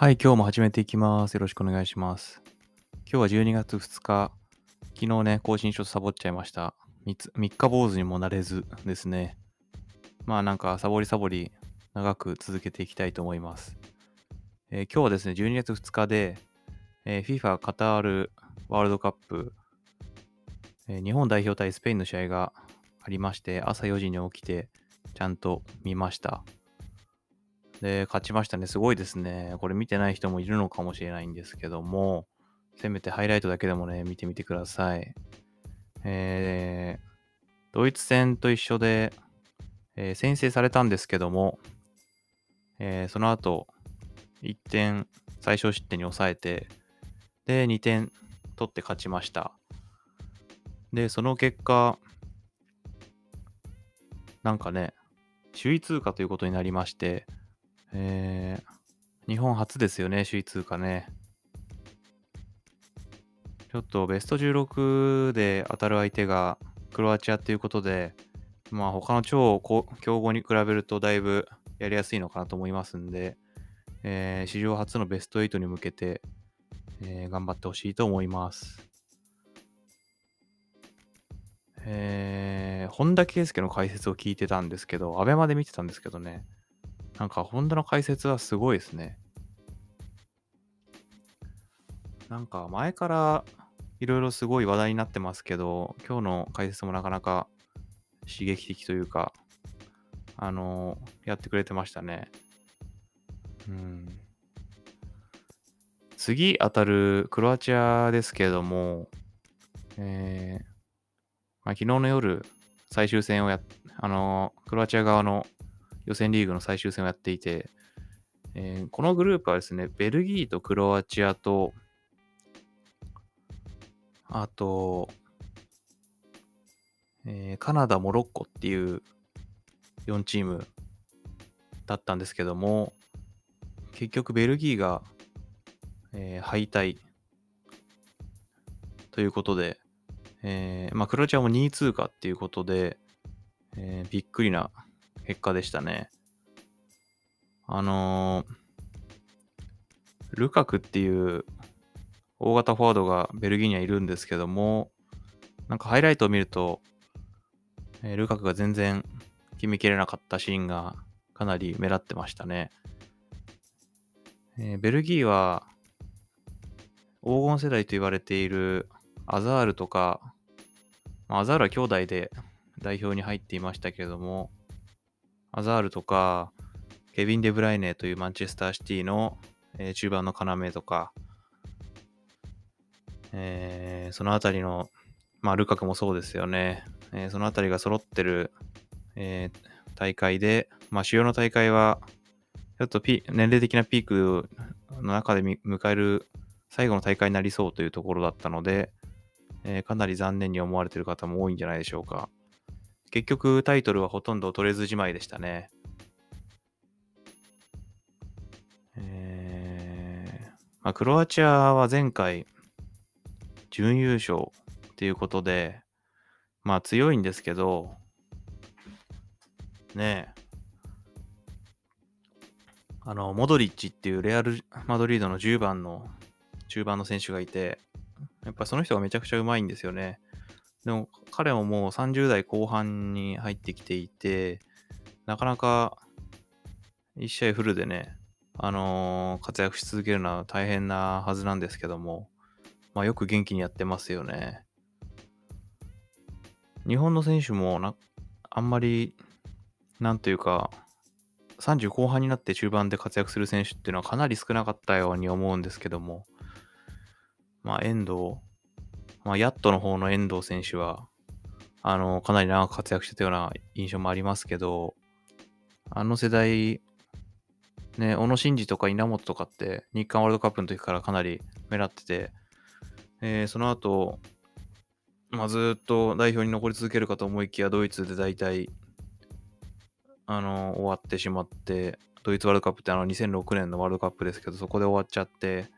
はい、今日も始めていきます。よろしくお願いします。今日は12月2日。昨日ね、更新ちょっとサボっちゃいました。3, 3日坊主にもなれずですね。まあなんかサボりサボり長く続けていきたいと思います。えー今日はですね、12月2日で、えー FIFA カタールワールドカップ、えー日本代表対スペインの試合がありまして、朝4時に起きてちゃんと見ました。で、勝ちましたね。すごいですね。これ見てない人もいるのかもしれないんですけども、せめてハイライトだけでもね、見てみてください。えードイツ戦と一緒で、えー先制されたんですけども、えーその後、1点最小失点に抑えて、で、2点取って勝ちました。で、その結果、なんかね、首位通過ということになりまして、えー日本初ですよね、首位通過ね。ちょっとベスト16で当たる相手がクロアチアっていうことで、まあ他の超強豪に比べるとだいぶやりやすいのかなと思いますんで、えー史上初のベスト8に向けて、えー頑張ってほしいと思います。えー本田圭佑の解説を聞いてたんですけど、アベマで見てたんですけどね、なんか、ホンダの解説はすごいですね。なんか、前からいろいろすごい話題になってますけど、今日の解説もなかなか刺激的というか、あのやってくれてましたね。うん。次当たるクロアチアですけれども、えーまあ、昨日の夜、最終戦をや、あのクロアチア側の予選リーグの最終戦をやっていて、えーこのグループはですね、ベルギーとクロアチアと、あと、えーカナダ、モロッコっていう4チームだったんですけども、結局ベルギーが、えー敗退ということで、えーまあ、クロアチアも2位通過っていうことで、えーびっくりな結果でしたね。あのールカクっていう大型フォワードがベルギーにはいるんですけども、なんかハイライトを見ると、えールカクが全然決めきれなかったシーンがかなり目立ってましたね。えーベルギーは黄金世代と言われているアザールとか、まあアザールは兄弟で代表に入っていましたけれども、アザールとか、ケビン・デブライネというマンチェスターシティの、えー中盤の要とか、えーそのあたりの、まあ、ルカクもそうですよね。えーそのあたりが揃ってる、えー大会で、まあ、主要の大会は、ちょっとピ年齢的なピークの中で迎える最後の大会になりそうというところだったので、えーかなり残念に思われている方も多いんじゃないでしょうか。結局タイトルはほとんど取れずじまいでしたね。えーまあ、クロアチアは前回準優勝っていうことで、まあ強いんですけど、ねえ、あの、モドリッチっていうレアル・マドリードの10番の中盤の選手がいて、やっぱその人がめちゃくちゃうまいんですよね。でも彼ももう30代後半に入ってきていて、なかなか1試合フルでね、あのー活躍し続けるのは大変なはずなんですけども、まあ、よく元気にやってますよね。日本の選手もなあんまり、なんというか、30後半になって中盤で活躍する選手っていうのはかなり少なかったように思うんですけども、まあ、遠藤、まあ、ヤットの方の遠藤選手は、あの、かなり長く活躍してたような印象もありますけど、あの世代、ね、小野伸二とか稲本とかって日韓ワールドカップの時からかなり目立ってて、えーその後、まあ、ずっと代表に残り続けるかと思いきや、ドイツで大体、あの、終わってしまって、ドイツワールドカップってあの2006年のワールドカップですけど、そこで終わっちゃって、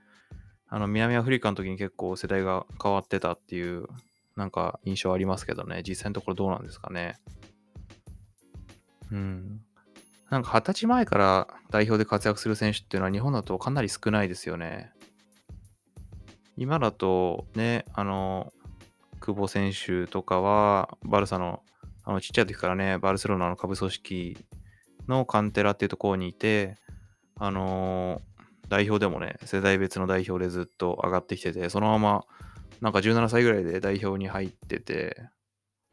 あの、南アフリカの時に結構世代が変わってたっていう、なんか印象ありますけどね、実際のところどうなんですかね。うん。なんか二十歳前から代表で活躍する選手っていうのは日本だとかなり少ないですよね。今だとね、あの、久保選手とかは、バルサの、あのちっちゃい時からね、バルセロナの下部組織のカンテラっていうところにいて、あの代表でもね、世代別の代表でずっと上がってきてて、そのまま、なんか17歳ぐらいで代表に入ってて、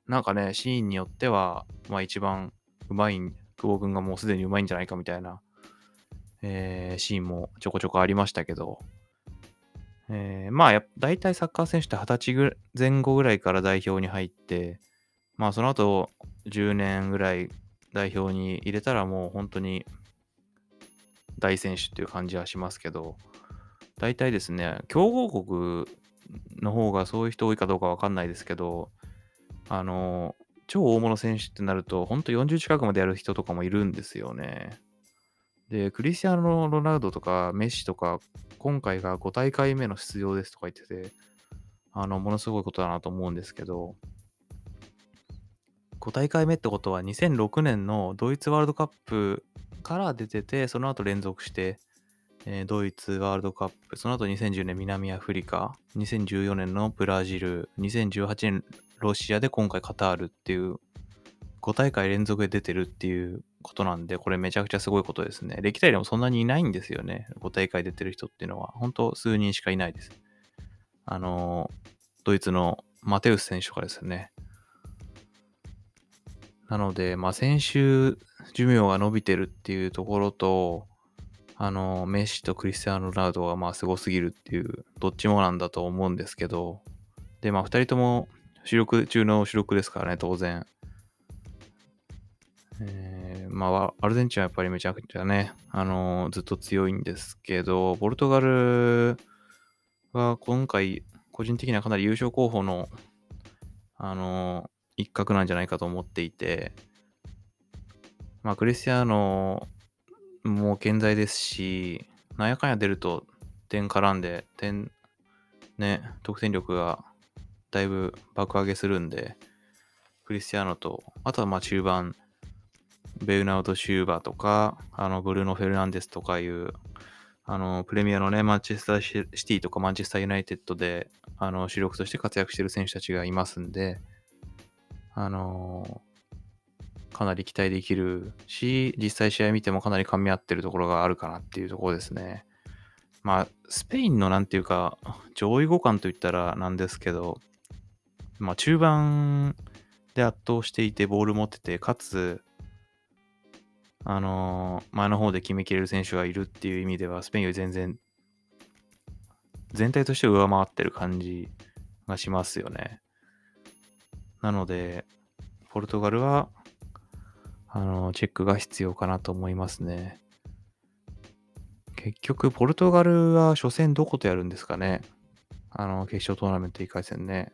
なんかね、シーンによっては、まあ一番うまい、久保君がもうすでにうまいんじゃないかみたいな、えー、シーンもちょこちょこありましたけど、えー、まあや、大体サッカー選手って20歳ぐ前後ぐらいから代表に入って、まあその後10年ぐらい代表に入れたらもう本当に大選手っていう感じはしますけど、大体ですね、強豪国の方がそういう人多いかどうかわかんないですけど、あの、超大物選手ってなると、本当40近くまでやる人とかもいるんですよね。で、クリスティアーノ・ロナウドとかメッシとか、今回が5大会目の出場ですとか言ってて、あの、ものすごいことだなと思うんですけど、5大会目ってことは2006年のドイツワールドカップから出てて、その後連続して、えー、ドイツワールドカップ、その後2010年南アフリカ、2014年のブラジル、2018年ロシアで今回カタールっていう5大会連続で出てるっていうことなんで、これめちゃくちゃすごいことですね。歴代でもそんなにいないんですよね。5大会出てる人っていうのは。本当数人しかいないです。あの、ドイツのマテウス選手とかですよね。なので、まあ、選手寿命が伸びてるっていうところと、あの、メッシとクリスティアーノ・ロナウドがまあすごすぎるっていう、どっちもなんだと思うんですけど、で、まあ、2人とも主力中の主力ですからね、当然。えー、まあ、アルゼンチンはやっぱりめちゃくちゃね、あのー、ずっと強いんですけど、ポルトガルは今回、個人的にはかなり優勝候補の、あのー、一角なんじゃないかと思っていて、まあ、クリスティアーノも健在ですし、なんやかんや出ると点絡んで、点、ね、得点力がだいぶ爆上げするんで、クリスティアーノと、あとはまあ中盤、ベウナウト・シューバーとか、あのブルーノ・フェルナンデスとかいう、あのプレミアのね、マンチェスターシティとかマンチェスター・ユナイテッドであの主力として活躍している選手たちがいますんで、あのかなり期待できるし、実際試合見てもかなり噛み合ってるところがあるかなっていうところですね。まあ、スペインのなんていうか、上位互換といったらなんですけど、まあ、中盤で圧倒していて、ボール持ってて、かつ、あのー、前の方で決めきれる選手がいるっていう意味では、スペインより全然、全体として上回ってる感じがしますよね。なので、ポルトガルは、あの、チェックが必要かなと思いますね。結局、ポルトガルは初戦どことやるんですかね。あの、決勝トーナメント1回戦ね。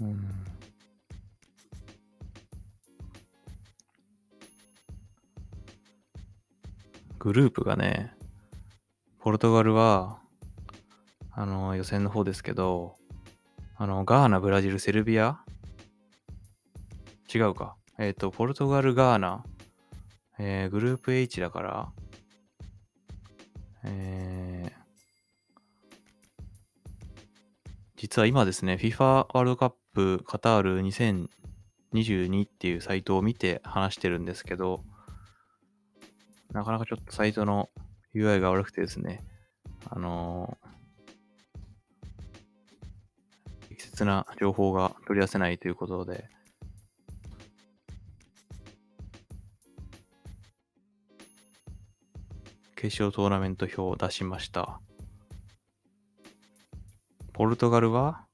うん。グループがね、ポルトガルは、あの、予選の方ですけど、あの、ガーナ、ブラジル、セルビア？違うか。えっ、ー、と、ポルトガル、ガーナ、えー、グループ H だから、えー、実は今ですね、FIFA ワールドカップカタール2022っていうサイトを見て話してるんですけど、なかなかちょっとサイトの UI が悪くてですね、あのー、適切な情報が取り出せないということで、決勝トーナメント表を出しました。ポルトガルは？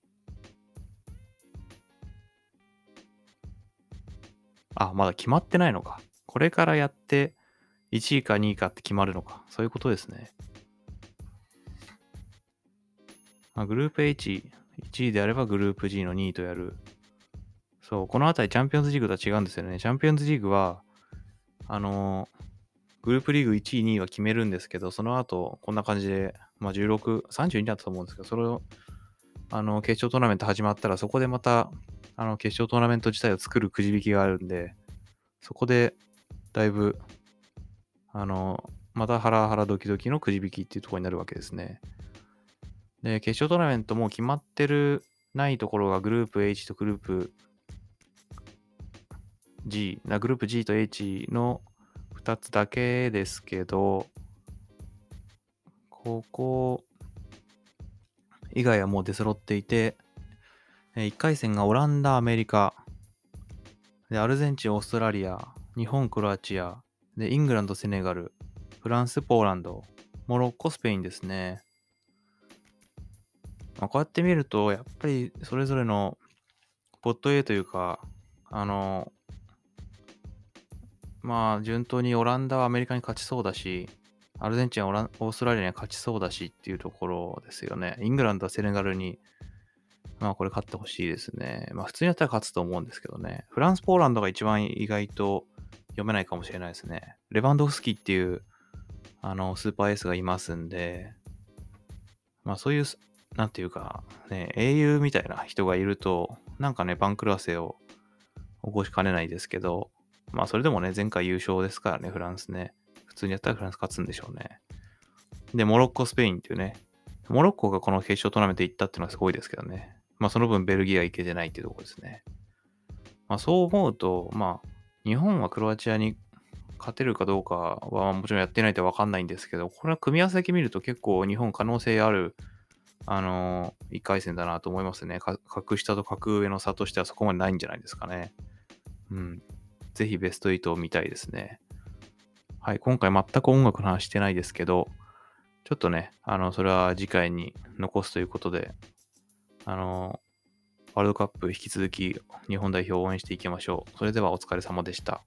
あ、まだ決まってないのか。これからやって1位か2位かって決まるのか。そういうことですね。まあ、グループ H、1位であればグループ G の2位とやる。そう、このあたりチャンピオンズリーグとは違うんですよね。チャンピオンズリーグは、あのー、グループリーグ1位、2位は決めるんですけど、その後、こんな感じで、まあ、16、32だったと思うんですけど、それを、あの、決勝トーナメント始まったら、そこでまた、あの、決勝トーナメント自体を作るくじ引きがあるんで、そこでだいぶ、あの、またハラハラドキドキのくじ引きっていうところになるわけですね。で、決勝トーナメントも決まってるないところがグループ H とグループ G、グループ G と H の2つだけですけど、ここ以外はもう出揃っていて、1回戦がオランダ、アメリカ、でアルゼンチン、オーストラリア、日本、クロアチア、でイングランド、セネガル、フランス、ポーランド、モロッコ、スペインですね。まあ、こうやって見ると、やっぱりそれぞれのポット A というか、あの、まあ、順当にオランダはアメリカに勝ちそうだし、アルゼンチンはオランオーストラリアには勝ちそうだしっていうところですよね。イングランドはセネガルに、まあこれ勝ってほしいですね。まあ普通にやったら勝つと思うんですけどね。フランス、ポーランドが一番意外と読めないかもしれないですね。レバンドフスキっていうあのスーパーエースがいますんで、まあそういう、なんていうか、ね、英雄みたいな人がいると、なんかね、番狂わせを起こしかねないですけど、まあそれでもね、前回優勝ですからね、フランスね。普通にやったらフランス勝つんでしょうね。で、モロッコ、スペインっていうね、モロッコがこの決勝トーナメント行ったっていうのはすごいですけどね。まあその分ベルギーは行けてないっていうところですね。まあそう思うと、まあ日本はクロアチアに勝てるかどうかはもちろんやってないとわかんないんですけど、これは組み合わせだけ見ると結構日本可能性ある、あのー、1回戦だなと思いますね。格下と格上の差としてはそこまでないんじゃないですかね。うん。ぜひベスト8を見たいですね。はい、今回全く音楽の話してないですけど、ちょっとね、あの、それは次回に残すということで、あの、ワールドカップ引き続き日本代表を応援していきましょう。それではお疲れ様でした。